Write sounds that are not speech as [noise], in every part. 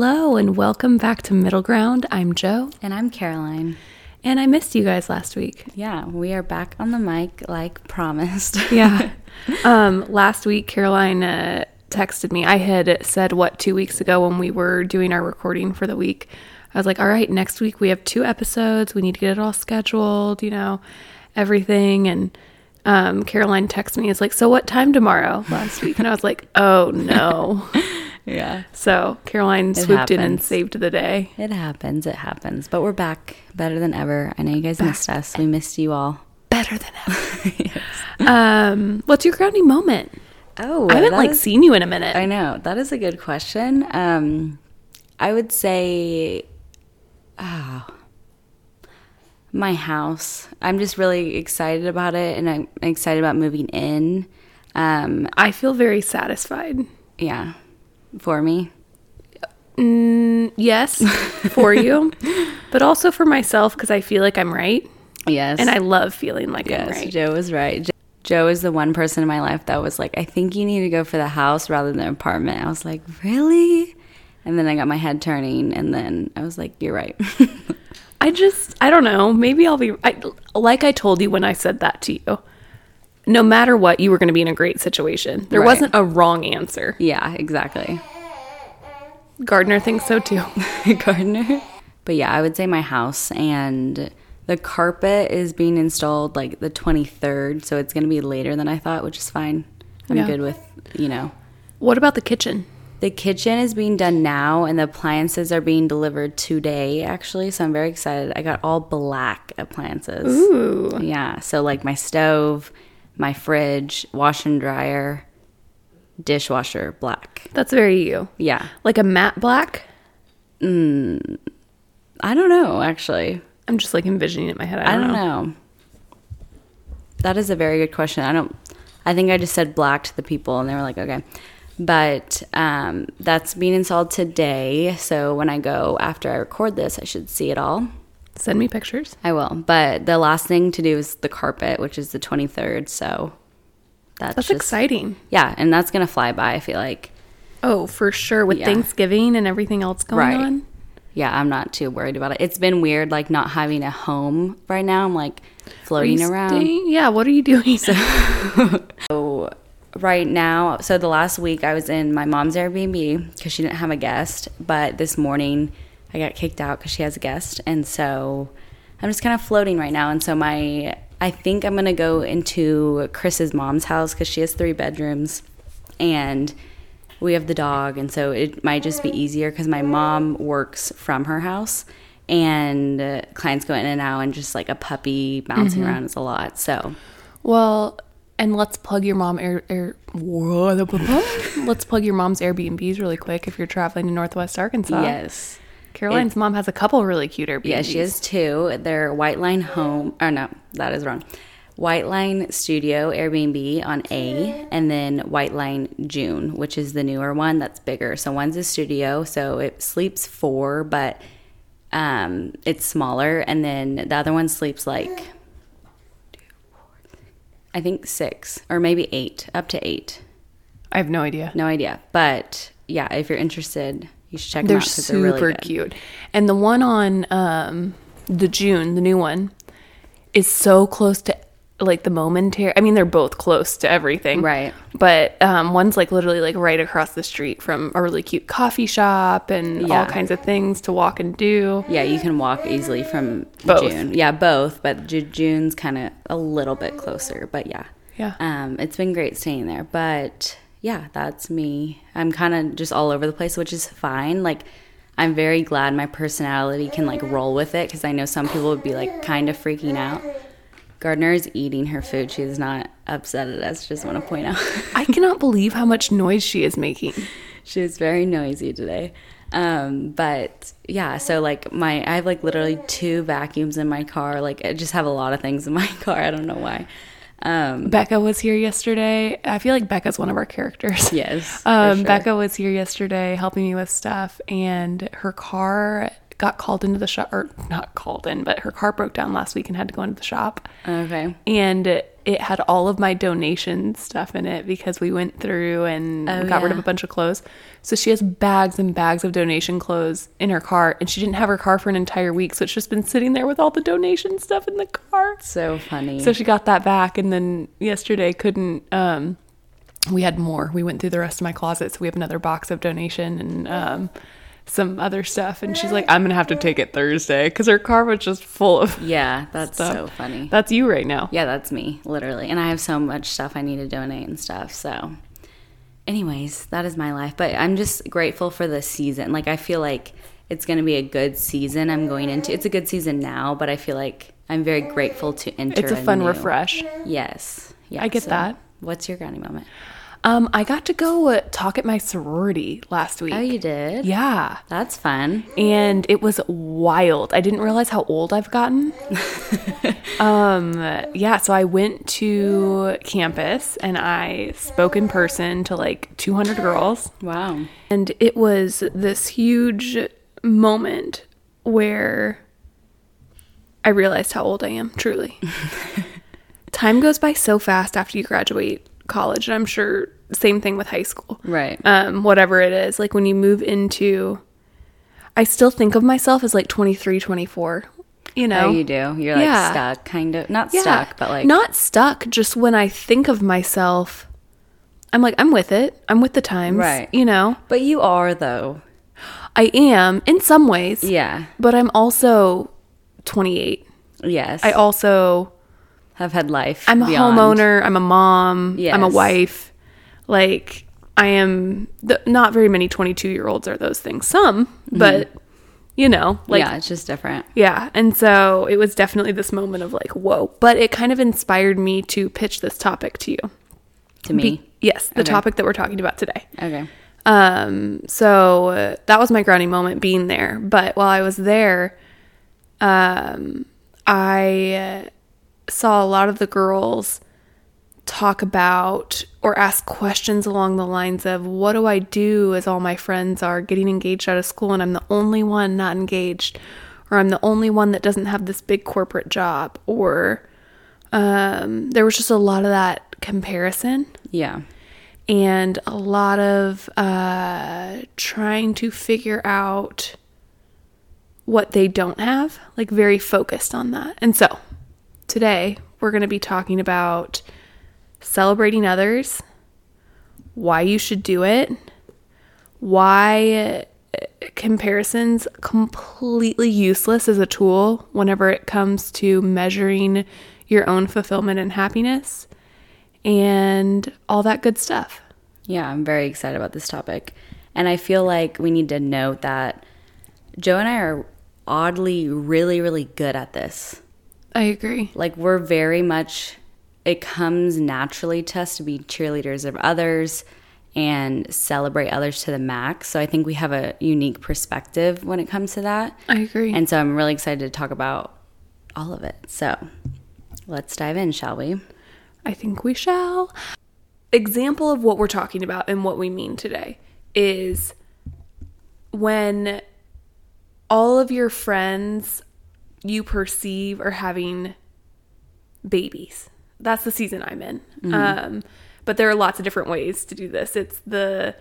Hello and welcome back to Middle Ground. I'm Joe, And I'm Caroline. and I missed you guys last week. Yeah, we are back on the mic like promised. [laughs] Yeah. um, last week, Caroline uh, texted me. I had said, what, two weeks ago when we were doing our recording for the week, I was like, all right, next week we have two episodes. We need to get it all scheduled, you know, everything. And um, Caroline texted me, is like, so what time tomorrow last week? And I was like, oh no. [laughs] yeah. So Caroline swooped in and saved the day. It happens, it happens. But we're back better than ever. I know you guys missed us. We missed you all. Better than ever. [laughs] Um, what's your grounding moment? Oh, I haven't like is- seen you in a minute. I know. That is a good question. Um I would say ah my house. I'm just really excited about it and I'm excited about moving in. Um I feel very satisfied. yeah. For me. Mm, yes, for you, [laughs] but also for myself because I feel like I'm right, Yes. and I love feeling like I'm Yes, right. Joe was right. Joe is the one person in my life that was like, I think you need to go for the house rather than the apartment. I was like, really? And then I got my head turning, and then I was like, you're right. [laughs] I just, I don't know. Maybe I'll be I, like I told you when I said that to you. No matter what, you were going to be in a great situation. There Right. wasn't a wrong answer. yeah, exactly. Gardner thinks so too. [laughs] Gardner. But yeah, I would say my house and the carpet is being installed like the 23rd, so it's going to be later than I thought, which is fine. I'm Yeah. good with, you know. What about the kitchen? The kitchen is being done now, and the appliances are being delivered today, actually. So I'm very excited. I got all black appliances. Ooh, Yeah. So, like my stove, my fridge, washer and dryer, dishwasher, black. that's very you. Yeah. Like a matte black. I don't know, actually. I'm just like envisioning it in my head. I I don't, don't know. know. That is a very good question. I don't, I think I just said black to the people, and they were like, okay. But um, that's being installed today. So when I go after I record this, I should see it all. Send me pictures. I will. But the last thing to do is the carpet, which is the 23rd. So that's, That's just, exciting. Yeah, and that's going to fly by, I feel like. Oh, for sure. With Yeah. Thanksgiving and everything else going Right. on. Yeah, I'm not too worried about it. It's been weird, like not having a home right now. I'm like floating around. staying- Yeah, what are you doing? [laughs] So right now, so the last week I was in my mom's Airbnb because she didn't have a guest, but this morning I got kicked out because she has a guest, and so I'm just kind of floating right now. And so my, I think I'm gonna go into Chris's mom's house because she has three bedrooms, and we have the dog, and so it might just be easier because my mom works from her house. And uh, clients go in and out, and just like a puppy bouncing around is a lot. So, well, and let's plug your mom air, air what? [laughs] let's plug your mom's Airbnbs really quick if you're traveling to Northwest Arkansas. yes. Caroline's mom has a couple really cute Airbnbs. Yeah, she has two. They're White Line Home. Oh no, that is wrong. White Line Studio Airbnb on A, and then White Line June, which is the newer one that's bigger. So one's a studio, so it sleeps four, but um, it's smaller, and then the other one sleeps like I think six or maybe eight, up to eight. I have no idea. No idea, but yeah, if you're interested, you should check them They're out super they're really good. cute. And the one on um, the June, the new one, is so close to like the momentary. I mean, they're both close to everything, Right. But um, one's like literally like right across the street from a really cute coffee shop and all kinds of things to walk and do. Yeah, you can walk easily from Both. June. Yeah, both, but Ju- June's kind of a little bit closer. But yeah, Yeah. um, it's been great staying there. But yeah, that's me. I'm kind of just all over the place, which is fine. Like, I'm very glad my personality can like roll with it because I know some people would be like kind of freaking out. Gardner is eating her food. She is not upset at us. Just want to point out. I cannot believe how much noise she is making. [laughs] she was very noisy today. Um, but yeah, so like my, I have like literally two vacuums in my car. Like I just have a lot of things in my [laughs] car. I don't know why. Um, Becca was here yesterday. I feel like Becca's one of our characters. [laughs] yes. [laughs] Um, sure. Becca was here yesterday helping me with stuff, and her car got called into the shop, or not called in, but her car broke down last week and had to go into the shop. Okay. And it had all of my donation stuff in it because we went through and Oh, got rid of a bunch of clothes. So she has bags and bags of donation clothes in her car, and she didn't have her car for an entire week. So it's just been sitting there with all the donation stuff in the car. So funny. So she got that back, and then yesterday couldn't. Um, we had more. We went through the rest of my closet, so we have another box of donation and um, some other stuff. And she's like, "I'm gonna have to take it Thursday because her car was just full of." [laughs] yeah, that's stuff. so funny. That's you right now. Yeah, that's me, literally. And I have so much stuff I need to donate and stuff. So, anyways, that is my life. But I'm just grateful for the season. Like, I feel like it's to be a good season I'm going into. It's a good season now, but I feel like I'm very grateful to enter. It's a fun new- refresh. Yes. Yeah. I get that. What's your grounding moment? Um, I got to go uh, talk at my sorority last week. Oh, you did? Yeah. That's fun. and it was wild. I didn't realize how old I've gotten. [laughs] um, yeah, so I went to campus and I spoke in person to like 200 girls, Wow. and it was this huge moment where I realized how old I am, truly. [laughs] Time goes by so fast after you graduate college, and I'm sure same thing with high school Right. um, whatever it is. Like when you move into, I still think of myself as like 23, 24. You know, oh, you do. You're like Yeah. stuck, kind of. Not Yeah. stuck, but like. not stuck. Just when I think of myself, I'm like, I'm with it. I'm with the times. Right. You know, But you are, though. I am in some ways. Yeah. But I'm also 28. Yes. I also, have had life. I'm a beyond. homeowner. I'm a mom. I'm a wife. Like I am. The, not very many 22 year olds are those things. Some, but you know, like yeah, it's just different. Yeah. And so it was definitely this moment of like, whoa. But it kind of inspired me to pitch this topic to you. To me. Be- yes, the Okay. topic that we're talking about today. okay. Um, so uh, that was my grounding moment being there. But while I was there, um, I uh, saw a lot of the girls talk about or ask questions along the lines of what do I do as all my friends are getting engaged out of school and I'm the only one not engaged or I'm the only one that doesn't have this big corporate job or um, there was just a lot of that comparison Yeah. and a lot of uh, trying to figure out what they don't have, like very focused on that. And so today we're going to be talking about celebrating others, why you should do it, why uh, comparisons completely useless as a tool whenever it comes to measuring your own fulfillment and happiness and all that good stuff. Yeah, I'm very excited about this topic. And I feel like we need to note that Joe and I are oddly really, really good at this. I agree. Like, we're very much, it comes naturally to us to be cheerleaders of others and celebrate others to the max. So I think we have a unique perspective when it comes to that. I agree. And so I'm really excited to talk about all of it. So let's dive in, shall we? I think we shall. Example of what we're talking about and what we mean today is when all of your friends you perceive are having babies. That's the season I'm in. Um, but there are lots of different ways to do this. It's the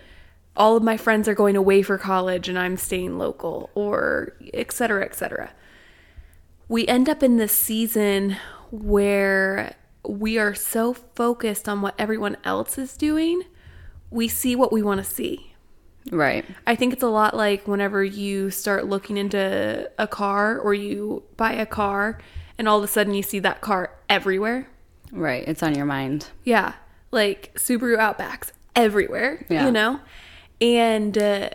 all of my friends are going away for college and I'm staying local, or et cetera, et cetera. We end up in this season where we are so focused on what everyone else is doing, we see what we want to see. Right. I think it's a lot like whenever you start looking into a car or you buy a car and all of a sudden you see that car everywhere. Right. It's on your mind. Yeah, like Subaru Outbacks everywhere, Yeah. you know? And uh,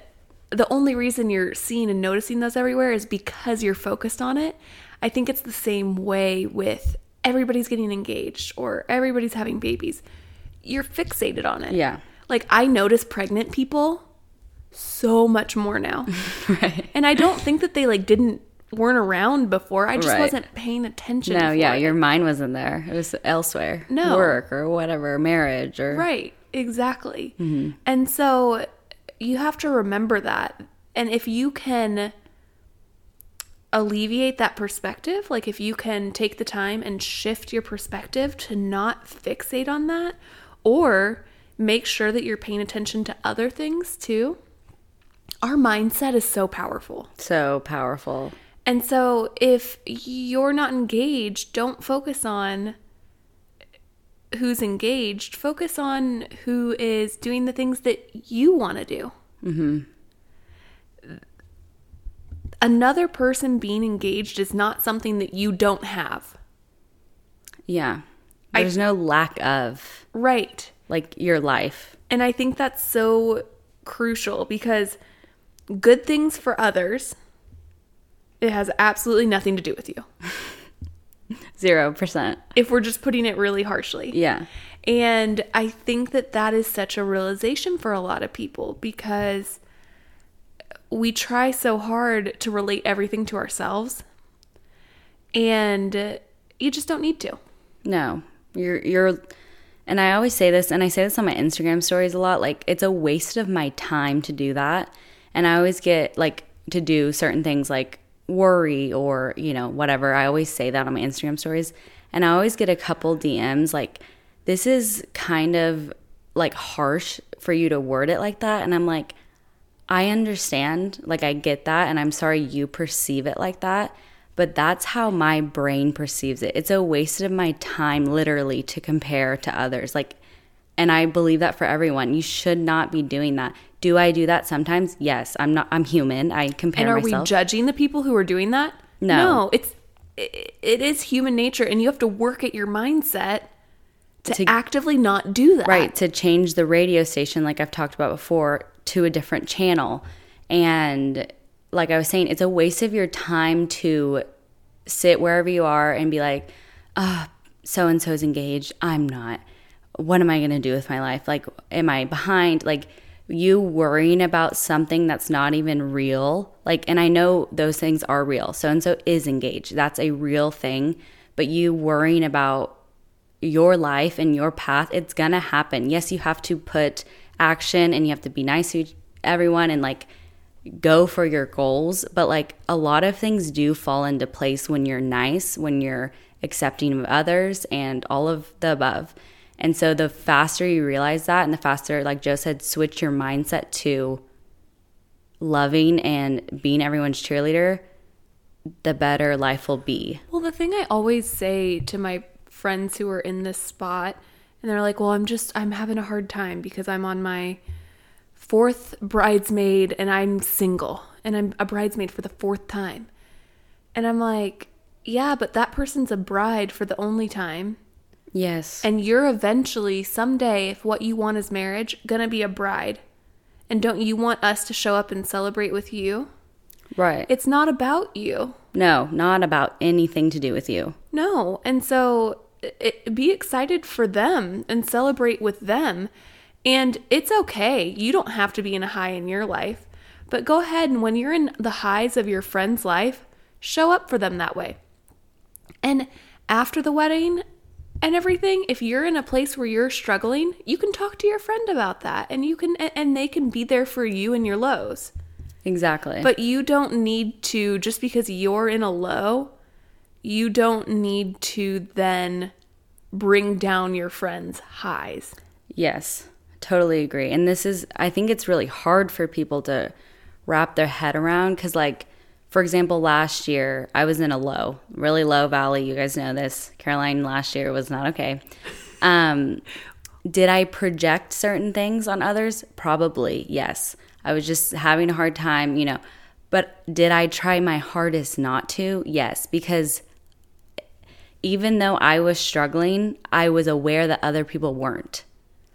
the only reason you're seeing and noticing those everywhere is because you're focused on it. I think it's the same way with everybody's getting engaged or everybody's having babies. You're fixated on it. Yeah. Like I notice pregnant people so much more now. [laughs] Right. And I don't think that they like didn't weren't around before. I just Right. wasn't paying attention. No, yeah, it. your mind wasn't there. It was elsewhere. No. Work or whatever, marriage or. Right, exactly. Mm-hmm. And so you have to remember that. And if you can alleviate that perspective, like if you can take the time and shift your perspective to not fixate on that or make sure that you're paying attention to other things too, our mindset is so powerful. So powerful. And so if you're not engaged, don't focus on who's engaged, focus on who is doing the things that you want to do. Mm-hmm. Another person being engaged is not something that you don't have. Yeah. There's no lack of Right. like your life. And I think that's so crucial because good things for others, it has absolutely nothing to do with you. [laughs] Zero percent. If we're just putting it really harshly. Yeah. And I think that that is such a realization for a lot of people because we try so hard to relate everything to ourselves. And you just don't need to. No. You're you're and I always say this and I say this on my Instagram stories a lot, like it's a waste of my time to do that. And I always get like to do certain things like worry or, you know, whatever. I always say that on my Instagram stories. And I always get a couple DMs like this is kind of like harsh for you to word it like that and I'm like I understand, like I get that and I'm sorry you perceive it like that, but that's how my brain perceives it. It's a waste of my time literally to compare to others. Like and I believe that for everyone. You should not be doing that. Do I do that sometimes? Yes. I'm not I'm human. I compare And are myself. we judging the people who are doing that? No. No, it's it, it is human nature and you have to work at your mindset to, To- actively not do that. right to change the radio station like i've talked about before to a different channel and like i was saying it's a waste of your time to sit wherever you are and be like ah so and so's engaged i'm not what am i going to do with my life like am i behind like you worrying about something that's not even real like and i know those things are real so and so is engaged that's a real thing but you worrying about your life and your path, it's gonna happen. Yes, you have to put action and you have to be nice to everyone and like go for your goals. But like a lot of things do fall into place when you're nice, when you're accepting of others and all of the above. And so the faster you realize that and the faster, like Joe said, switch your mindset to loving and being everyone's cheerleader, the better life will be. Well, the thing I always say to my friends who are in this spot, and they're like, "Well, I'm just I'm having a hard time because I'm on my fourth bridesmaid and I'm single and I'm a bridesmaid for the fourth time." And I'm like, "Yeah, but that person's a bride for the only time." Yes. And you're eventually, someday, if what you want is marriage, gonna be a bride. And don't you want us to show up and celebrate with you? right. It's not about you. No, not about anything to do with you. No. And so it, be excited for them and celebrate with them. And it's okay. You don't have to be in a high in your life. But go ahead and when you're in the highs of your friend's life, show up for them that way. And after the wedding and everything, if you're in a place where you're struggling, you can talk to your friend about that and you can and they can be there for you in your lows. Exactly. But you don't need to, just because you're in a low, you don't need to then bring down your friend's highs. yes, totally agree. And this is, I think it's really hard for people to wrap their head around because, like, for example, last year I was in a low, really low valley. You guys know this. Caroline last year was not okay. Um, did I project certain things on others? Probably, yes. I was just having a hard time, you know. But did I try my hardest not to? Yes, because even though I was struggling, I was aware that other people weren't.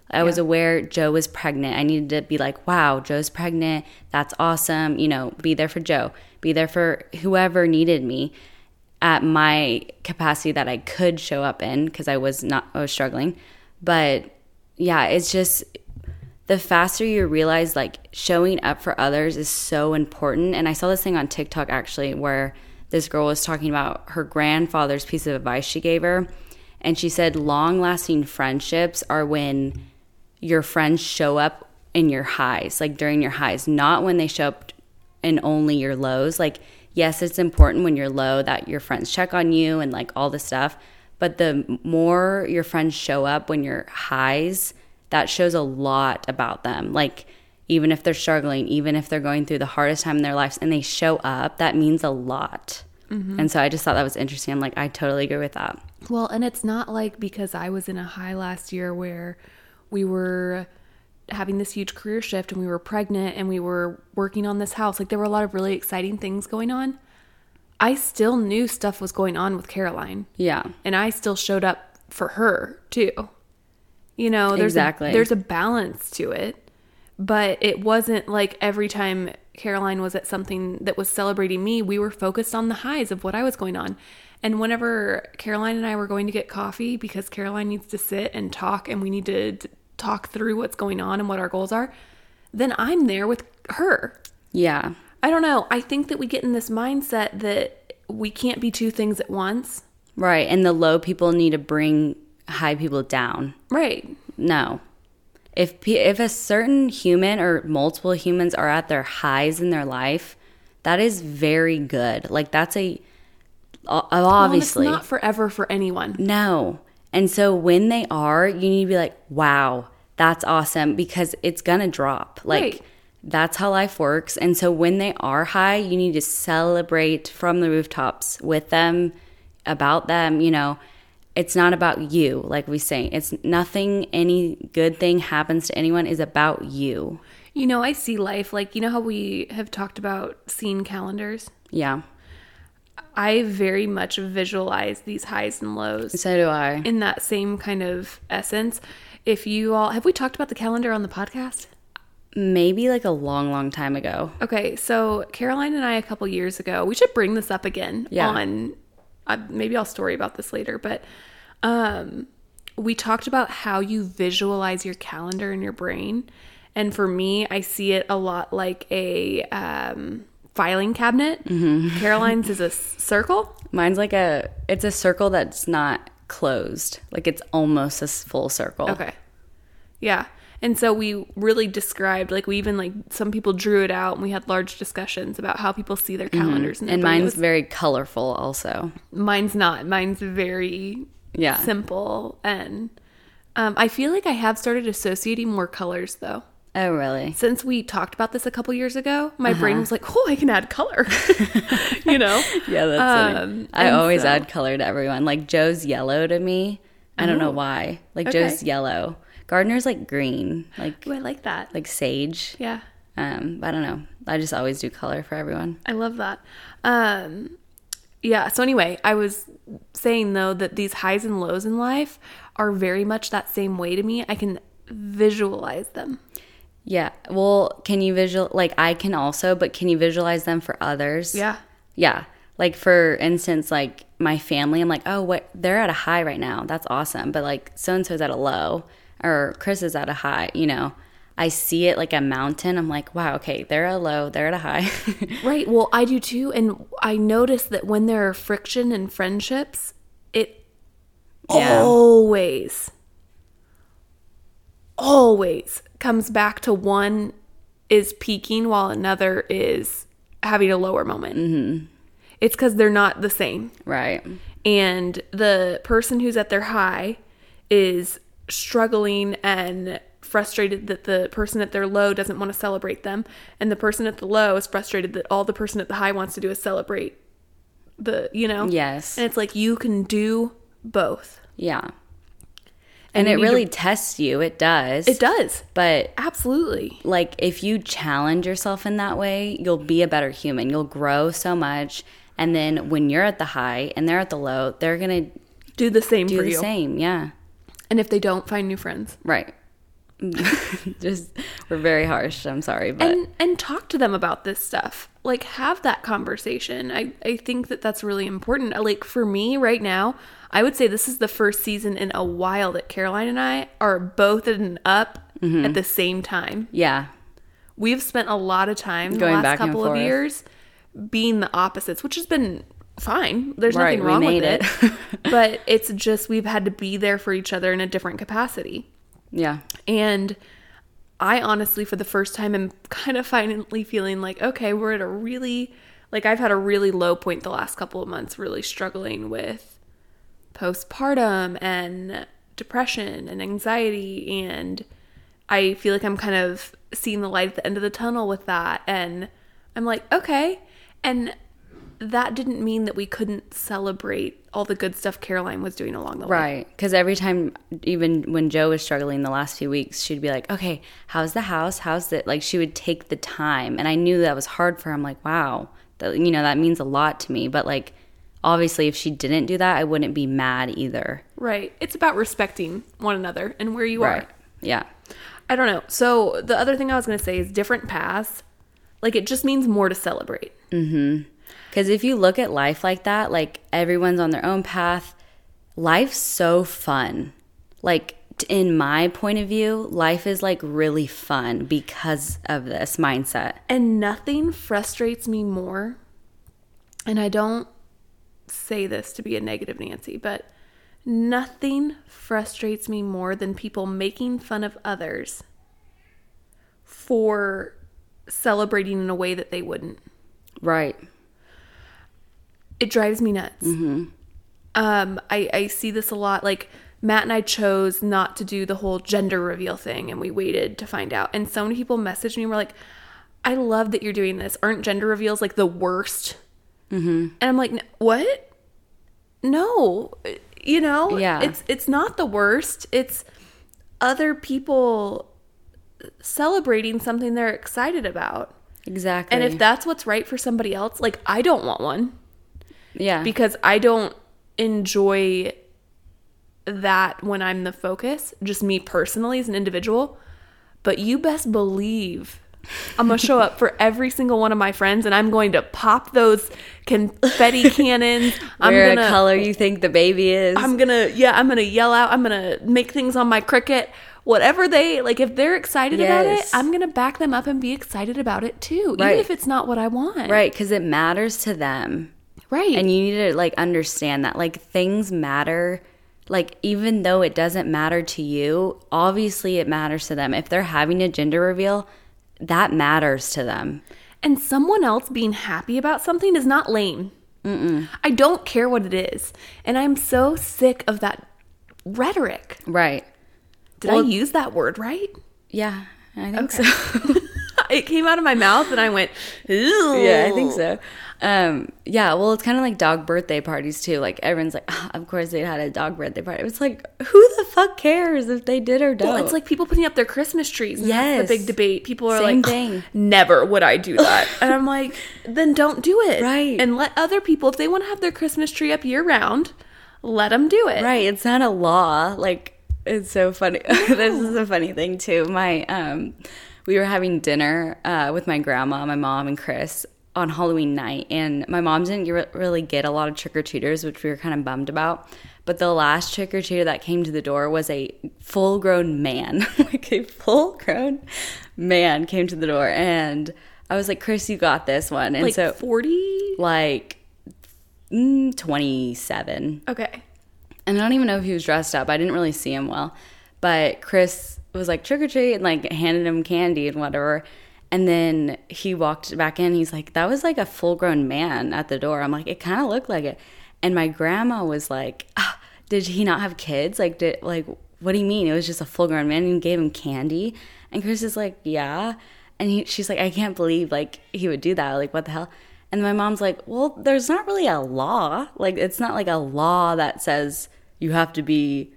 I was aware Joe was pregnant. I needed to be like, wow, Joe's pregnant. That's awesome. You know, be there for Joe, be there for whoever needed me at my capacity that I could show up in because I was not, I was struggling. But yeah, it's just the faster you realize like showing up for others is so important. And I saw this thing on TikTok actually where this girl was talking about her grandfather's piece of advice she gave her. And she said, long lasting friendships are when your friends show up in your highs, like during your highs, not when they show up in only your lows. Like yes, it's important when you're low that your friends check on you and like all this stuff. But the more your friends show up when you're highs, that shows a lot about them. Like, even if they're struggling, even if they're going through the hardest time in their lives and they show up, that means a lot. Mm-hmm. And so I just thought that was interesting. I'm like, I totally agree with that. Well, and it's not like because I was in a high last year where we were having this huge career shift and we were pregnant and we were working on this house. Like there were a lot of really exciting things going on. I still knew stuff was going on with Caroline. Yeah. And I still showed up for her too. You know, there's Exactly. a, there's a balance to it, but it wasn't like every time Caroline was at something that was celebrating me, we were focused on the highs of what I was going on. And whenever Caroline and I were going to get coffee because Caroline needs to sit and talk and we need to talk through what's going on and what our goals are, then I'm there with her. Yeah. I don't know. I think that we get in this mindset that we can't be two things at once. Right. And the low people need to bring high people down. Right. No. If if a certain human or multiple humans are at their highs in their life, that is very good. Like that's a obviously Well, it's not forever for anyone. no. And so when they are, you need to be like, "Wow, that's awesome," because it's gonna drop. Like Right. that's how life works. And so when they are high, you need to celebrate from the rooftops with them, about them. You know, it's not about you, like we say. It's nothing. Any good thing happens to anyone is about you. You know, I see life like, you know how we have talked about seeing calendars? Yeah. I very much visualize these highs and lows So do I. in that same kind of essence. If you all have we talked about the calendar on the podcast? Maybe like a long, long time ago. Okay, so Caroline and I a couple years ago, we should bring this up again Yeah. on uh, maybe I'll story about this later, but um we talked about how you visualize your calendar in your brain. And for me, I see it a lot like a um filing cabinet. Mm-hmm. Caroline's is a circle. Mine's like a. It's a circle that's not closed. Like it's almost a full circle. Okay. Yeah. And so we really described, like, we even, like, some people drew it out and we had large discussions about how people see their calendars. Mm-hmm. And. It mine's very colorful also. mine's not. Mine's very Yeah. simple. And um, I feel like I have started associating more colors, though. Oh, really? Since we talked about this a couple years ago, my Uh-huh. brain was like, oh, I can add color. [laughs] you know? [laughs] Yeah, that's. Um, I always so- add color to everyone. Like Joe's yellow to me. I don't know why. Like okay. Joe's yellow. Gardner's like green, like Ooh, I like that. like sage. yeah. Um, I don't know. I just always do color for everyone. I love that. Um, yeah. So anyway, I was saying though that these highs and lows in life are very much that same way to me. I can visualize them. Yeah. Well, can you visual like I can also, but can you visualize them for others? Yeah. Yeah. Like for instance, like my family, I'm like, oh, what they're at a high right now. That's awesome. But like so and so's at a low, or Chris is at a high. You know, I see it like a mountain. I'm like, wow, okay, they're at a low, they're at a high. [laughs] Right. Well, I do too. And I notice that when there are friction in friendships, it Yeah. always, always comes back to one is peaking while another is having a lower moment. Mm-hmm. It's because they're not the same. right. And the person who's at their high is struggling and frustrated that the person at their low doesn't want to celebrate them. And the person at the low is frustrated that all the person at the high wants to do is celebrate the, you know? Yes. And it's like you can do both. Yeah. And And, it need to- really tests you. It does. It does. But Absolutely. like if you challenge yourself in that way, you'll be a better human. You'll grow so much. And then when you're at the high and they're at the low, they're gonna Do the same do for the you. same. Yeah. And if they don't, find new friends. Right. [laughs] Just we're very harsh. I'm sorry, but and and talk to them about this stuff like have that conversation i i think that that's really important like for me right now i would say this is the first season in a while that caroline and i are both at an up Mm-hmm. at the same time. Yeah, we've spent a lot of time the last couple of years being the opposites which has been fine. There's Right, nothing wrong with it, it. [laughs] but it's just we've had to be there for each other in a different capacity. Yeah, and I honestly, for the first time, am kind of finally feeling like, okay, we're at a really like I've had a really low point the last couple of months, really struggling with postpartum and depression and anxiety. And I feel like I'm kind of seeing the light at the end of the tunnel with that. And I'm like, okay. And that didn't mean that we couldn't celebrate all the good stuff Caroline was doing along the way. Right. Because every time, even when Joe was struggling the last few weeks, she'd be like, okay, how's the house? How's it? Like, she would take the time. And I knew that was hard for her. I'm like, wow, that, you know, that means a lot to me. But like, obviously, if she didn't do that, I wouldn't be mad either. Right. It's about respecting one another and where you Right. are. Yeah. I don't know. So the other thing I was going to say is different paths. Like it just means more to celebrate. Mm-hmm. Because if you look at life like that, like everyone's on their own path, life's so fun. Like, in my point of view, life is like really fun because of this mindset. And nothing frustrates me more. And I don't say this to be a negative Nancy, but nothing frustrates me more than people making fun of others for celebrating in a way that they wouldn't. Right. it drives me nuts. Um, I, I see this a lot. Like Matt and I chose not to do the whole gender reveal thing, and we waited to find out. And so many people messaged me and were like, "I love that you're doing this. Aren't gender reveals like the worst?" Mm-hmm. And I'm like, "What? No, you know, Yeah. it's it's not the worst. It's other people celebrating something they're excited about." Exactly. And if that's what's right for somebody else, like I don't want one yeah. because I don't enjoy that when I'm the focus, just me personally as an individual. But you best believe I'm to show up for every single one of my friends and I'm going to pop those confetti [laughs] cannons. I'm going a color you think the baby is. I'm to yeah, I'm to yell out. I'm to make things on my Cricut. Whatever they like if they're excited about it, I'm to back them up and be excited about it too, Right. even if it's not what I want. right. Because it matters to them. Right. And you need to like understand that like things matter. Like even though it doesn't matter to you, obviously it matters to them. If they're having a gender reveal, that matters to them. and someone else being happy about something is not lame. I don't care what it is. And I'm so sick of that rhetoric. Right. Did I use that word right? Yeah, I think Okay. so. [laughs] it came out of my mouth and I went, Ew. [laughs] yeah, I think so. Um, yeah, well, it's kind of like dog birthday parties too. Like everyone's like, "Ah, of course they had a dog birthday party. It's like, who the fuck cares if they did or don't? Well, it's like people putting up their Christmas trees. That's the big debate. People are Same like, thing. never would I do that. [laughs] and I'm like, then don't do it. Right. And let other people, if they want to have their Christmas tree up year round, let them do it. Right. It's not a law. Like it's so funny. [laughs] this is a funny thing too. My um we were having dinner uh with my grandma, my mom and Chris on Halloween night and my mom didn't re- really get a lot of trick or treaters, which we were kind of bummed about. But the last trick or treater that came to the door was a full grown man, [laughs] like a full grown man came to the door. And I was like, Chris, you got this one. And Like so, 40? like, mm, 27. Okay. And I don't even know if he was dressed up. I didn't really see him well. But Chris was like trick or treat and like handed him candy and whatever. And then he walked back in. He's like, that was like a full grown man at the door. I'm like, it kind of looked like it. And my grandma was like, ah, did he not have kids? Like, did like, what do you mean? It was just a full grown man and gave him candy. And Chris is like, yeah. And he, she's like, I can't believe like he would do that. Like, what the hell? And my mom's like, well, there's not really a law. Like, it's not like a law that says you have to be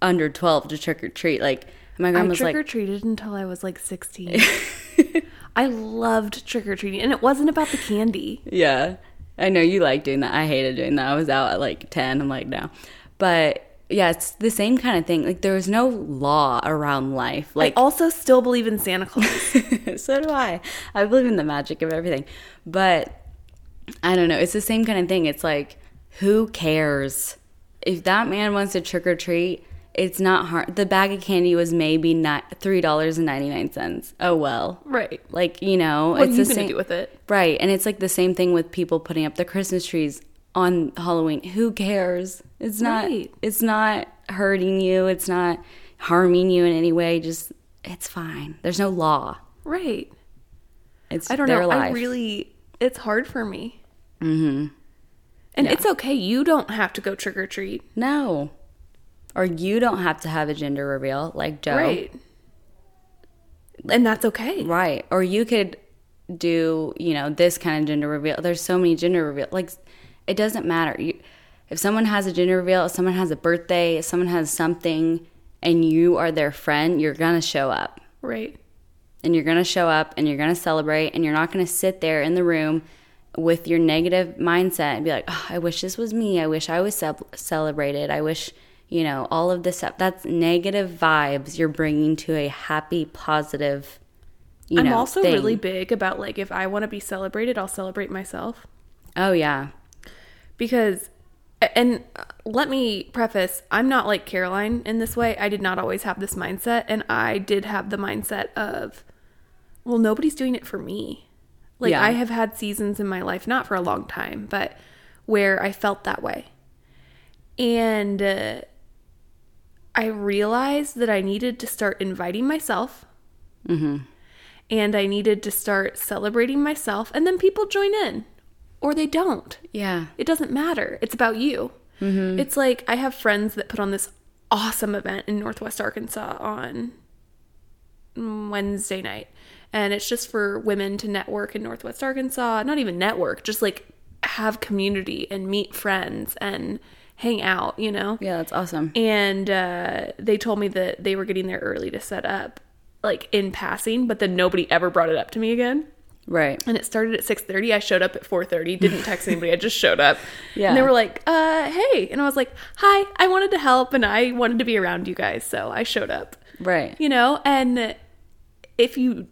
under 12 to trick or treat. Like, my I grandma's trick or like, treated until I was like 16. [laughs] I loved trick or treating, and it wasn't about the candy. yeah, I know you like doing that. I hated doing that. I was out at like 10. I'm like, no. But yeah, it's the same kind of thing. Like, there was no law around life. Like, I also still believe in Santa Claus. [laughs] so do I. I believe in the magic of everything. But I don't know. It's the same kind of thing. It's like, who cares? If that man wants to trick or treat, it's not hard. The bag of candy was maybe not three dollars and ninety nine cents. Oh well, right. like you know, What it's are you the going to same. do with it? Right, and it's like the same thing with people putting up the Christmas trees on Halloween. Who cares? It's not. Right. It's not hurting you. It's not harming you in any way. Just it's fine. There's no law. Right. It's I don't their know. life. I really it's hard for me. Mm-hmm. And Yeah. it's okay. You don't have to go trick or treat. No. Or you don't have to have a gender reveal like Joe. Right. And that's okay. Right. Or you could do, you know, this kind of gender reveal. There's so many gender reveal. Like it doesn't matter. You if someone has a gender reveal, if someone has a birthday, if someone has something and you are their friend, you're going to show up. Right. And you're going to show up and you're going to celebrate and you're not going to sit there in the room with your negative mindset and be like, oh, I wish this was me. I wish I was ce- celebrated. I wish, you know, all of this stuff. That's negative vibes you're bringing to a happy, positive, you I'm know, also thing. really big about like if I want to be celebrated, I'll celebrate myself. Oh yeah. because and let me preface i'm not like caroline in this way i did not always have this mindset and i did have the mindset of well nobody's doing it for me like Yeah. i have had seasons in my life not for a long time but where i felt that way and uh, i realized that i needed to start inviting myself mm-hmm. and i needed to start celebrating myself and then people join in or they don't Yeah. it doesn't matter. It's about you. Mm-hmm. It's like I have friends that put on this awesome event in Northwest Arkansas on Wednesday night. And it's just for women to network in Northwest Arkansas. Not even network, just like have community and meet friends and hang out, you know? Yeah, that's awesome. And uh, they told me that they were getting there early to set up, like in passing, but then nobody ever brought it up to me again Right. and it started at 6.30 i showed up at 4.30 didn't text anybody i just showed up [laughs] Yeah. and they were like uh hey and i was like hi i wanted to help and i wanted to be around you guys so i showed up Right. you know and if you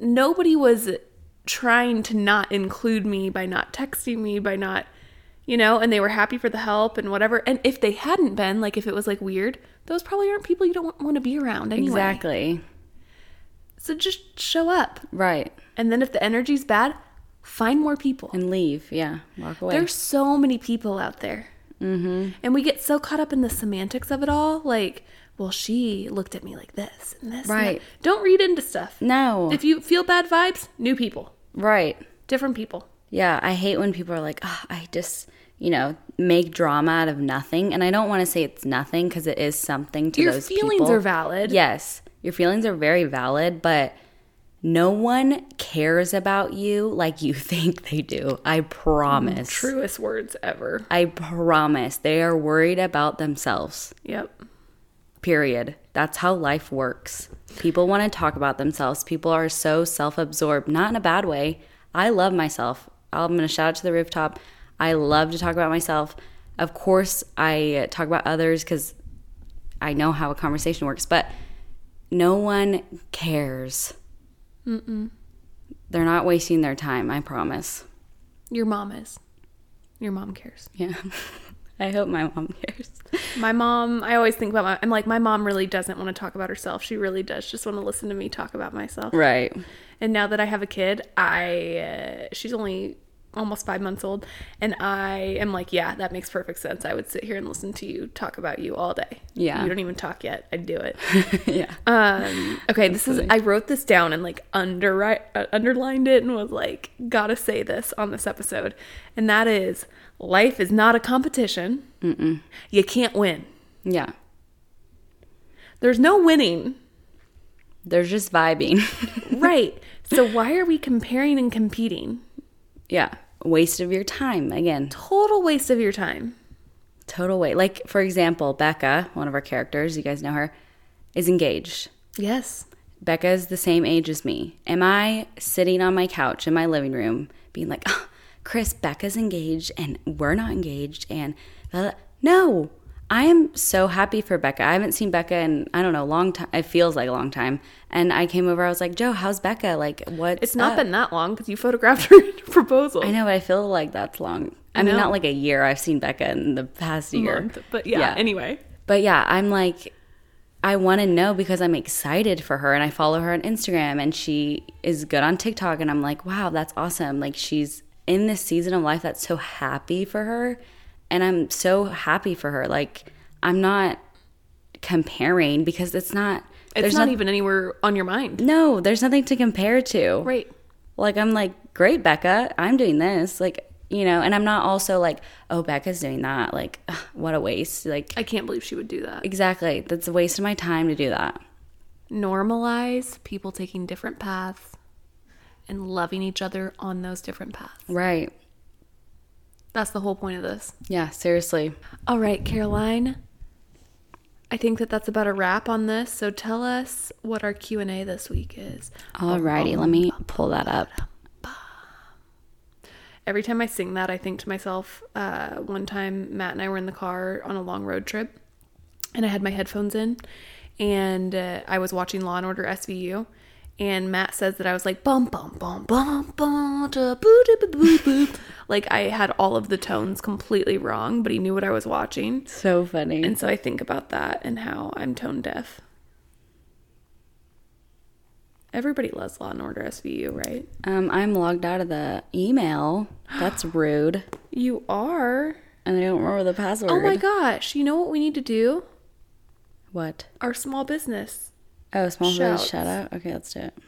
nobody was trying to not include me by not texting me by not you know and they were happy for the help and whatever and if they hadn't been like if it was like weird those probably aren't people you don't want to be around anyway Exactly. so just show up Right. and then if the energy's bad find more people And leave. Yeah. Walk away. there's so many people out there mm-hmm. and we get so caught up in the semantics of it all like well she looked at me like this and this and. Right. don't read into stuff no. if you feel bad vibes new people right. different people Yeah. I hate when people are like, oh, I just, you know, make drama out of nothing. And I don't want to say it's nothing because it is something to Your those feelings people. are valid. Yes. Your feelings are very valid, but no one cares about you like you [laughs] think they do. I promise. truest words ever I promise. They are worried about themselves. yep Period. That's how life works. People want to talk about themselves. People are so self absorbed, not in a bad way. I love myself. I'm going to shout out to the rooftop. I love to talk about myself. Of course, I talk about others because I know how a conversation works, but no one cares. Mm. They're not wasting their time, I promise. your mom is your mom cares Yeah. [laughs] I hope my mom cares. my mom i always think about my i'm like my mom really doesn't want to talk about herself she really does just want to listen to me talk about myself Right. And now that I have a kid, I uh, she's only almost five months old, and I am like, yeah, that makes perfect sense. I would sit here and listen to you talk about you all day. Yeah. you don't even talk yet. I'd do it. [laughs] yeah. Um, okay, this is I wrote this down and like under uh, underlined it and was like, gotta say this on this episode, and that is, life is not a competition. Mm-mm. You can't win. yeah. There's no winning. They're just vibing. [laughs] right. So why are we comparing and competing? yeah. Waste of your time. Again, Total waste of your time. total way. Like, for example, Becca, one of our characters, you guys know her, is engaged. Yes. Becca is the same age as me. Am I sitting on my couch in my living room being like, oh, Chris, Becca's engaged and we're not engaged? And blah, blah." no, I am so happy for Becca. I haven't seen Becca in, I don't know, a long time. It feels like a long time. And I came over, I was like, Joe, how's Becca? Like, what? It's not up?" been that long because you photographed her [laughs] proposal. I know, but I feel like that's long. I, I mean, know. not like a year. I've seen Becca in the past year. Month, but yeah, anyway. But yeah, I'm like, I want to know because I'm excited for her and I follow her on Instagram and she is good on TikTok. And I'm like, wow, that's awesome. Like, she's in this season of life that's so happy for her. And I'm so happy for her. Like, I'm not comparing because it's not, It's there's not no- even anywhere on your mind. no, there's nothing to compare to. Right. Like, I'm like, great, Becca. I'm doing this. Like, you know, and I'm not also like, oh, Becca's doing that. Like, ugh, what a waste. Like, I can't believe she would do that. exactly. That's a waste of my time to do that. Normalize people taking different paths and loving each other on those different paths. Right. That's the whole point of this. Yeah, seriously. All right, Caroline. I think that that's about a wrap on this. So tell us what our Q and A this week is. Alrighty, let me pull that up. Every time I sing that, I think to myself. Uh, one time, Matt and I were in the car on a long road trip, and I had my headphones in, and uh, I was watching Law and Order SVU. And Matt says that I was like bum bum bum bum bum da, boo da, boo boo boo. [laughs] like I had all of the tones completely wrong, but he knew what I was watching. So funny. And so I think about that and how I'm tone deaf. Everybody loves Law and Order SVU, right? um, I'm logged out of the email. That's [gasps] rude. You are. And I don't remember the password. Oh my gosh. You know what we need to do? What? Our small business. Oh, small business shout out. Okay, let's do it.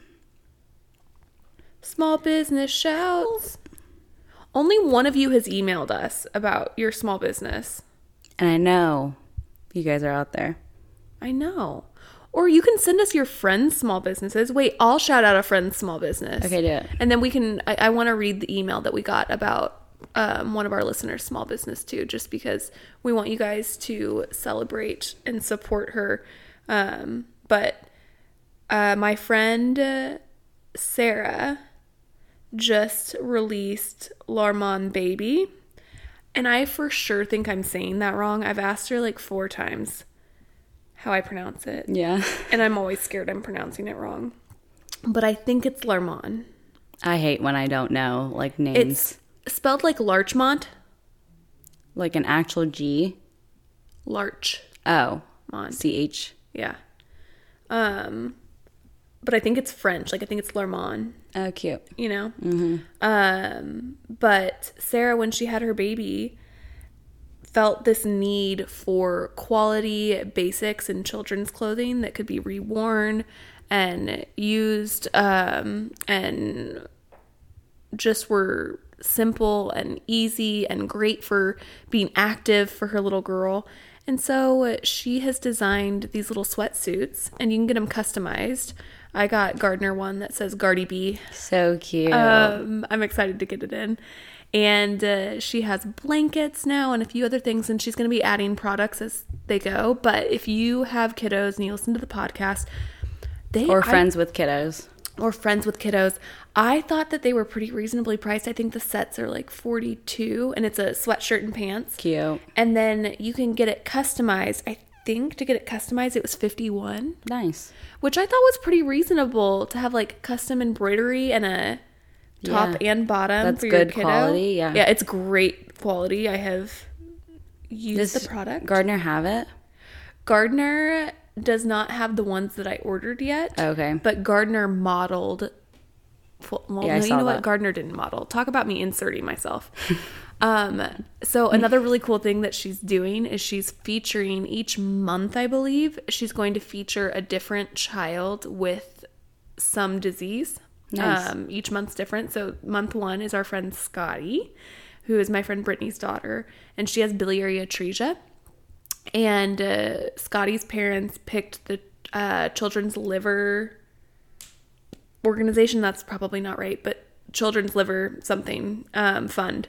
Small business shouts. Only one of you has emailed us about your small business. And I know you guys are out there. I know. Or you can send us your friends' small businesses. Wait, I'll shout out a friend's small business. Okay, do it. And then we can, I, I want to read the email that we got about um, one of our listeners' small business too, just because we want you guys to celebrate and support her. Um, but uh, my friend uh, Sarah just released Larmon Baby. And I for sure think I'm saying that wrong. I've asked her like four times how I pronounce it. Yeah. [laughs] And I'm always scared I'm pronouncing it wrong. But I think it's Larmon. I hate when I don't know like names. It's spelled like Larchmont. like an actual G. Larch. Oh. Mont. C H. Yeah. Um, but I think it's French. Like I think it's Larmon. Oh, cute. You know. Um, but Sarah, when she had her baby, felt this need for quality basics in children's clothing that could be reworn and used, um, and just were simple and easy and great for being active for her little girl. And so she has designed these little sweatsuits, and you can get them customized. I got Gardner one that says Gardy B. So cute. Um, I'm excited to get it in. And uh, she has blankets now and a few other things, and she's going to be adding products as they go. But if you have kiddos and you listen to the podcast, they or I- friends with kiddos. or friends with kiddos. I thought that they were pretty reasonably priced. I think the sets are like 42 and it's a sweatshirt and pants. Cute. And then you can get it customized. I think to get it customized it was 51, Nice. which I thought was pretty reasonable to have like custom embroidery and a top Yeah. and bottom That's for your good kiddo. quality, yeah. Yeah, it's great quality. I have used Does the product. Gardner have it? Gardner does not have the ones that I ordered yet. Oh, okay. But Gardner modeled. Well, Yeah, I no, you know what? that. Gardner didn't model. Talk about me inserting myself. [laughs] um, so another really cool thing that she's doing is she's featuring each month, I believe, she's going to feature a different child with some disease. Nice. Um, each month's different. So month one is our friend Scotty, who is my friend Brittany's daughter, and she has biliary atresia and uh, Scotty's parents picked the uh, children's liver organization. That's probably not right, but children's liver something um, fund.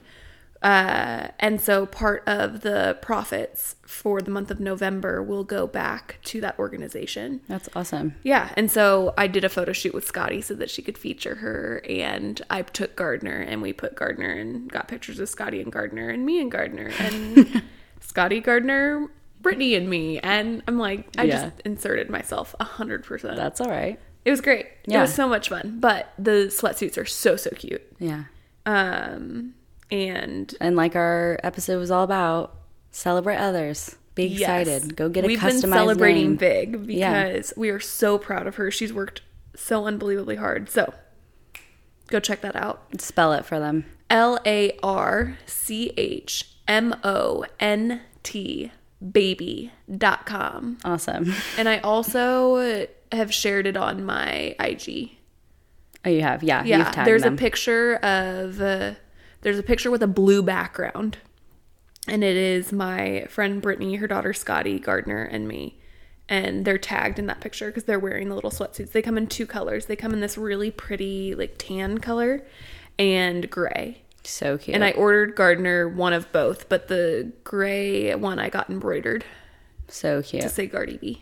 Uh, and so part of the profits for the month of November will go back to that organization. That's awesome. Yeah, and so I did a photo shoot with Scotty so that she could feature her, and I took Gardner and we put Gardner and got pictures of Scotty and Gardner and me and Gardner and [laughs] Scotty Gardner, Brittany and me, and I'm like, I Yeah. just inserted myself a hundred percent. That's all right. It was great. It was so much fun, but the sweatsuits are so so cute. Yeah. Um, and And like our episode was all about, celebrate others. Be Yes. excited. Go get a We've customized been celebrating name. big Yeah. because we are so proud of her. She's worked so unbelievably hard. So go check that out. Spell it for them. L A R C H M O N T baby.com. Awesome. [laughs] And I also have shared it on my IG. Oh, you have, yeah. Yeah, you've tagged there's them. a picture of uh, there's a picture with a blue background, and it is my friend Brittany, her daughter Scotty Gardner, and me, and they're tagged in that picture because they're wearing the little sweatsuits. They come in two colors. They come in this really pretty like tan color and gray. so cute. And I ordered Gardner one of both, but the gray one I got embroidered so cute. to say Gardy B.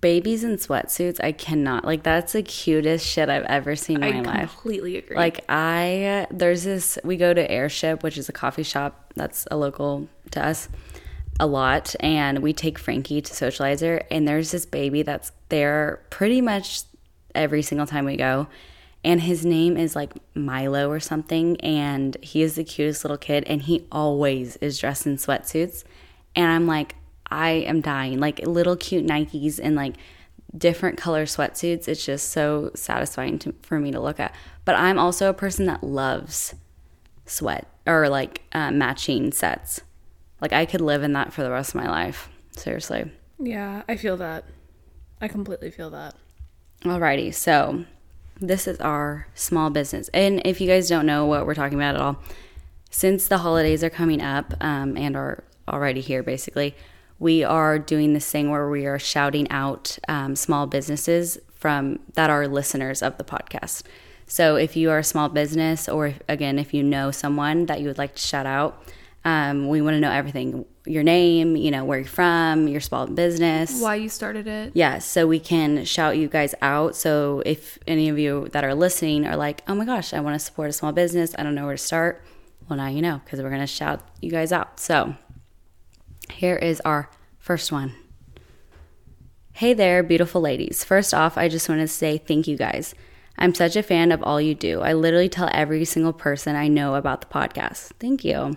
Babies in sweatsuits, I cannot. Like, that's the cutest shit I've ever seen in I my life. I completely agree. Like I there's this we go to Airship, which is a coffee shop that's a local to us a lot and we take Frankie to socializer and there's this baby that's there pretty much every single time we go and his name is like Milo or something and he is the cutest little kid and he always is dressed in sweatsuits and I'm like I am dying like little cute Nikes and like different color sweatsuits. It's just so satisfying to, for me to look at. But I'm also a person that loves sweat or like uh, matching sets. Like I could live in that for the rest of my life. Seriously. yeah, I feel that. I completely feel that. Alrighty, so this is our small business. And if you guys don't know what we're talking about at all, since the holidays are coming up um, and are already here, basically, we are doing this thing where we are shouting out um, small businesses from that are listeners of the podcast. So if you are a small business, or if, again, if you know someone that you would like to shout out, um, we want to know everything: your name, you know, where you're from, your small business, Why you started it? yeah, so we can shout you guys out. So if any of you that are listening are like, oh my gosh, I want to support a small business, I don't know where to start, well, now you know because we're going to shout you guys out. So here is our first one. Hey there, beautiful ladies. First off, I just want to say thank you guys. I'm such a fan of all you do. I literally tell every single person I know about the podcast. Thank you.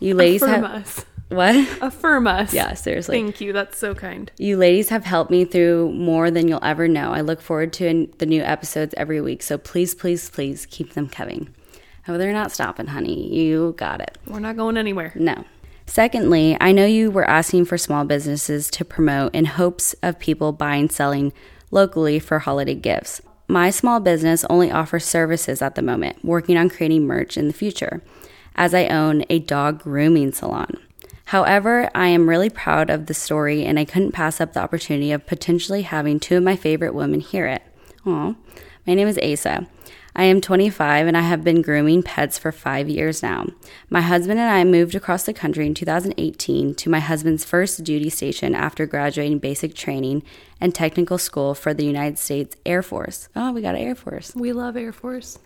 You ladies Affirm have us. what? Affirm us. Yeah, seriously. Thank you. That's so kind. You ladies have helped me through more than you'll ever know. I look forward to the new episodes every week. So please, please, please keep them coming. Oh, they're not stopping, honey. You got it. We're not going anywhere. No. Secondly, I know you were asking for small businesses to promote in hopes of people buying, selling locally for holiday gifts. My small business only offers services at the moment, working on creating merch in the future, as I own a dog grooming salon. However, I am really proud of the story and I couldn't pass up the opportunity of potentially having two of my favorite women hear it. Aw. My name is Asa. I am 25 and I have been grooming pets for five years now. My husband and I moved across the country in 2018 to my husband's first duty station after graduating basic training and technical school for the United States Air Force. Oh, we got an Air Force. We love Air Force.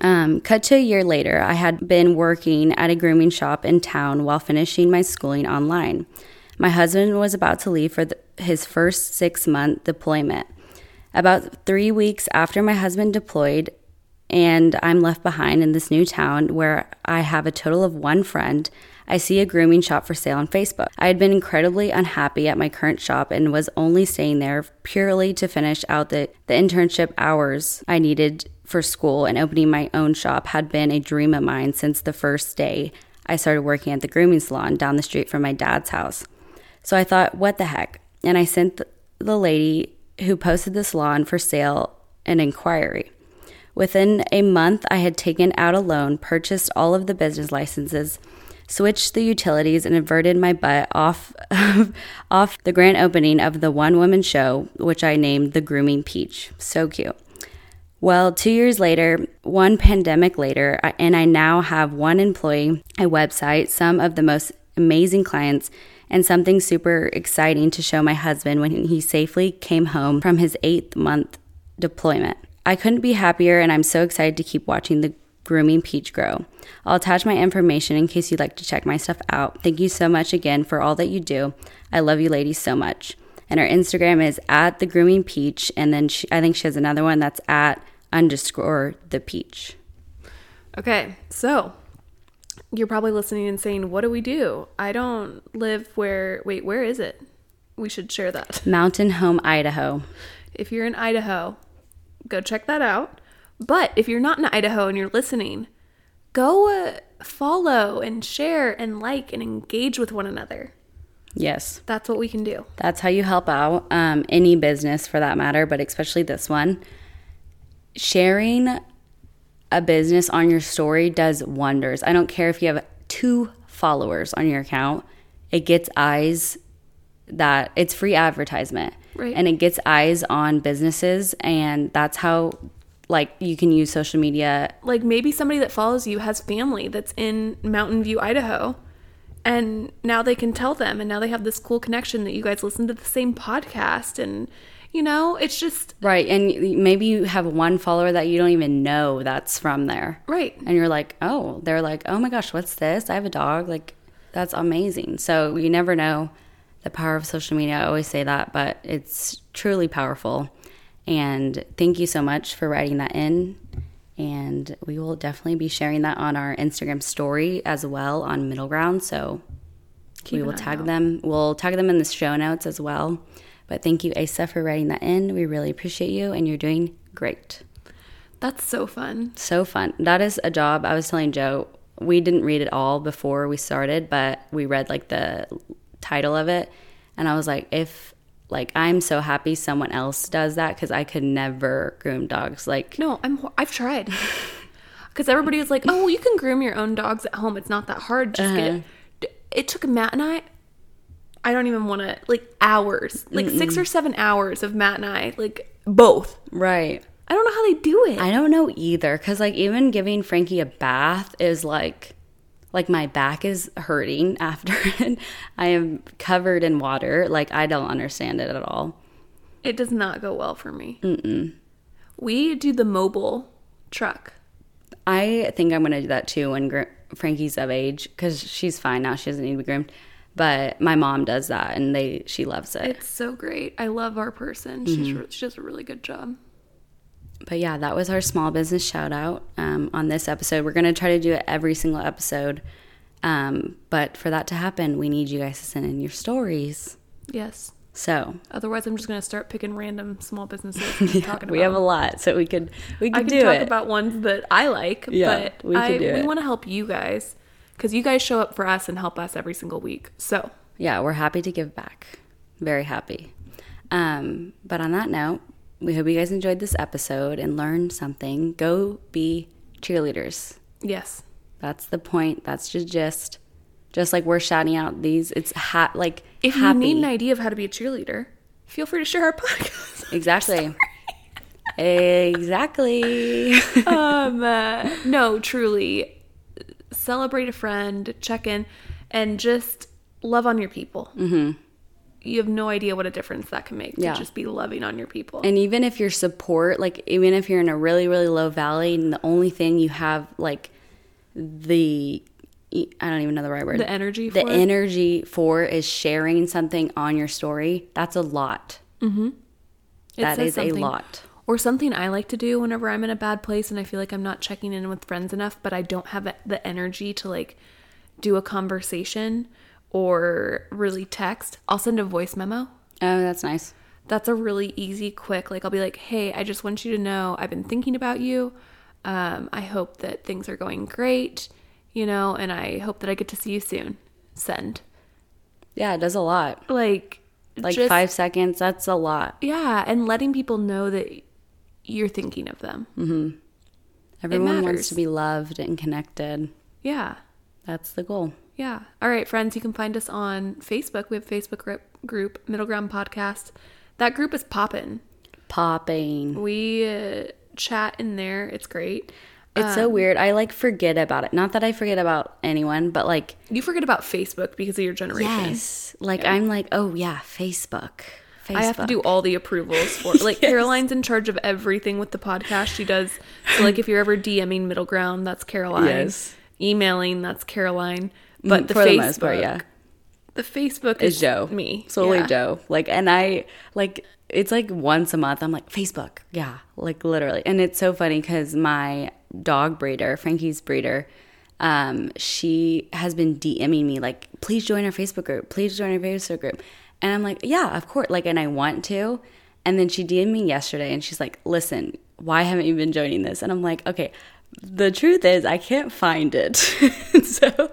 Um, cut to a year later, I had been working at a grooming shop in town while finishing my schooling online. My husband was about to leave for the, his first six month deployment. About three weeks after my husband deployed, and I'm left behind in this new town where I have a total of one friend, I see a grooming shop for sale on Facebook. I had been incredibly unhappy at my current shop and was only staying there purely to finish out the, the internship hours I needed for school, and opening my own shop had been a dream of mine since the first day I started working at the grooming salon down the street from my dad's house. So I thought, what the heck? And I sent the, lady who posted the salon for sale an inquiry. Within a month, I had taken out a loan, purchased all of the business licenses, switched the utilities, and inverted my butt off [laughs] off the grand opening of the one woman show, which I named the Grooming Peach. So cute. Well, two years later, one pandemic later, and I now have one employee, a website, some of the most amazing clients, and something super exciting to show my husband when he safely came home from his eighth month deployment. I couldn't be happier, and I'm so excited to keep watching the grooming peach grow. I'll attach my information in case you'd like to check my stuff out. Thank you so much again for all that you do. I love you ladies so much. And her Instagram is at the grooming peach, and then she, I think she has another one that's at underscore the peach. Okay, so you're probably listening and saying, What do we do? I don't live where. Wait, where is it? We should share that. [laughs] Mountain Home, Idaho. If you're in Idaho, go check that out. But if you're not in Idaho and you're listening, go uh, follow and share and like and engage with one another. Yes, That's what we can do. that's how you help out um, any business for that matter, but especially this one. sharing a business on your story does wonders. I don't care if you have two followers on your account, it gets eyes that it's free advertisement. Right. And it gets eyes on businesses and that's how like you can use social media. Like maybe somebody that follows you has family that's in Mountain View, Idaho. And now they can tell them and now they have this cool connection that you guys listen to the same podcast and you know, it's just Right. And maybe you have one follower that you don't even know that's from there. right. And you're like, "Oh, they're like, "Oh my gosh, what's this? I have a dog." Like that's amazing. So you never know the power of social media. I always say that, but it's truly powerful. And thank you so much for writing that in. And we will definitely be sharing that on our Instagram story as well on Middle Ground. So we will tag out. them. We'll tag them in the show notes as well. But thank you, Asa, for writing that in. We really appreciate you, and you're doing great. That's so fun. So fun. That is a job. I was telling Joe, we didn't read it all before we started, but we read like the title of it. And I was like, if, like, I'm so happy someone else does that because I could never groom dogs. Like, No, I'm I've tried. [laughs] Cuz everybody was like, "Oh, well, you can groom your own dogs at home. It's not that hard. Just Uh-huh. get It took Matt and I I don't even want to like hours. Like 6 or 7 hours of Matt and I, like both. right. I don't know how they do it. I don't know either because, like, even giving Frankie a bath is like, like my back is hurting [laughs] after it. I am covered in water. Like, I don't understand it at all. It does not go well for me. Mm-mm. We do the mobile truck. I think I'm gonna do that too when gr- Frankie's of age because she's fine now. She doesn't need to be groomed. But my mom does that, and they she loves it. It's so great. I love our person. She's re- she does a really good job. But yeah, that was our small business shout out um, on this episode. We're gonna try to do it every single episode. Um, but for that to happen, we need you guys to send in your stories. Yes. So Otherwise, I'm just going to start picking random small businesses. [laughs] talking we have a lot, so we could we I could can do talk it. about ones that I like, Yeah, but we could I, do we want to help you guys because you guys show up for us and help us every single week. So yeah, we're happy to give back. Very happy. Um, but on that note, we hope you guys enjoyed this episode and learned something. Go be cheerleaders. yes, That's the point. That's just just just like we're shouting out these. It's ha- like if happy. you need an idea of how to be a cheerleader, feel free to share our [laughs] podcast. exactly. [laughs] exactly. [laughs] um, uh, no, truly, celebrate a friend, check in, and just love on your people. Mm-hmm. You have no idea what a difference that can make Yeah. to just be loving on your people. And even if your support, like even if you're in a really really low valley, and the only thing you have like the I don't even know the right word. The energy The it? energy for is sharing something on your story. That's a lot. It That is a lot. Or something I like to do whenever I'm in a bad place and I feel like I'm not checking in with friends enough, but I don't have the energy to like do a conversation or really text. I'll send a voice memo. Oh, that's nice. That's a really easy, quick. Like I'll be like, "Hey, I just want you to know I've been thinking about you. Um, I hope that things are going great, you know, and I hope that I get to see you soon." Send. Yeah, it does a lot. Like, Like just- five seconds. That's a lot. Yeah, and letting people know that you're thinking of them. Everyone wants to be loved and connected. Yeah. That's the goal. Yeah. All right, friends, you can find us on Facebook. We have a Facebook group, group Middle Ground Podcast. That group is popping. Popping. We uh, chat in there. It's great. It's so weird. I like forget about it. Not that I forget about anyone, but like You forget about Facebook because of your generation. yes, like I'm like, oh yeah, Facebook. Facebook. I have to do all the approvals for [laughs] like Caroline's in charge of everything with the podcast. She does so like if you're ever DMing middle ground, that's Caroline. Yes. Emailing, that's Caroline. But the for Facebook, the most part, yeah. The Facebook is is Joe. Me. Solely Yeah. Joe. Like and I like it's like once a month I'm like Facebook. Yeah, like literally. And it's so funny cuz my dog breeder, Frankie's breeder, um she has been DMing me like please join our Facebook group. Please join our Facebook group. And I'm like, "Yeah, of course." Like and I want to. And then she DM'd me yesterday and she's like, "Listen, why haven't you been joining this?" And I'm like, "Okay, the truth is I can't find it." [laughs] so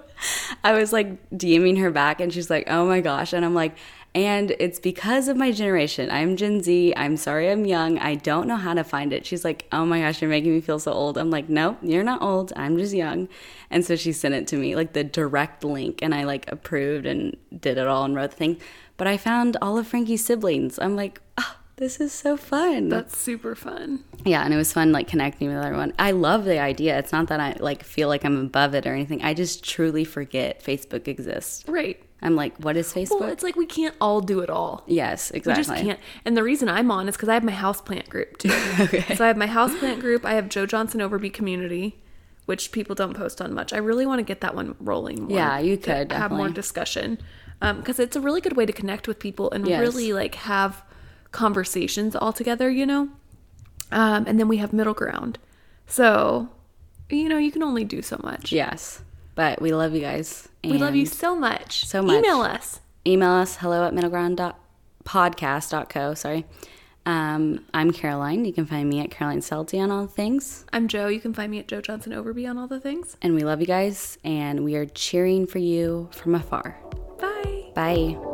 I was like DMing her back and she's like, "Oh my gosh." And I'm like, And it's because of my generation. I'm Gen Z. I'm sorry I'm young. I don't know how to find it. She's like, oh my gosh, you're making me feel so old. I'm like, nope, you're not old. I'm just young. And so she sent it to me, like the direct link. And I like approved and did it all and wrote the thing. But I found all of Frankie's siblings. I'm like, oh, this is so fun. That's super fun. Yeah, and it was fun like connecting with everyone. I love the idea. It's not that I like feel like I'm above it or anything. I just truly forget Facebook exists. Right. I'm like, what is Facebook? Well, it's like we can't all do it all. yes, exactly. We just can't. And the reason I'm on is because I have my houseplant group too. [laughs] Okay. So I have my houseplant group. I have Joe Johnson Overby Community, which people don't post on much. I really want to get that one rolling. More, Yeah, you could, have more discussion because it's a really good way to connect with people and Yes. really like have conversations all together. You know. Um, and then we have middle ground. So, you know, you can only do so much. Yes, but we love you guys. We love you so much. so much. Email us. Email us hello at middleground.podcast.co. Sorry. Um, I'm Caroline. You can find me at Caroline Selty on all things. I'm Joe. You can find me at Joe Johnson Overby on all the things. And we love you guys, and we are cheering for you from afar. Bye.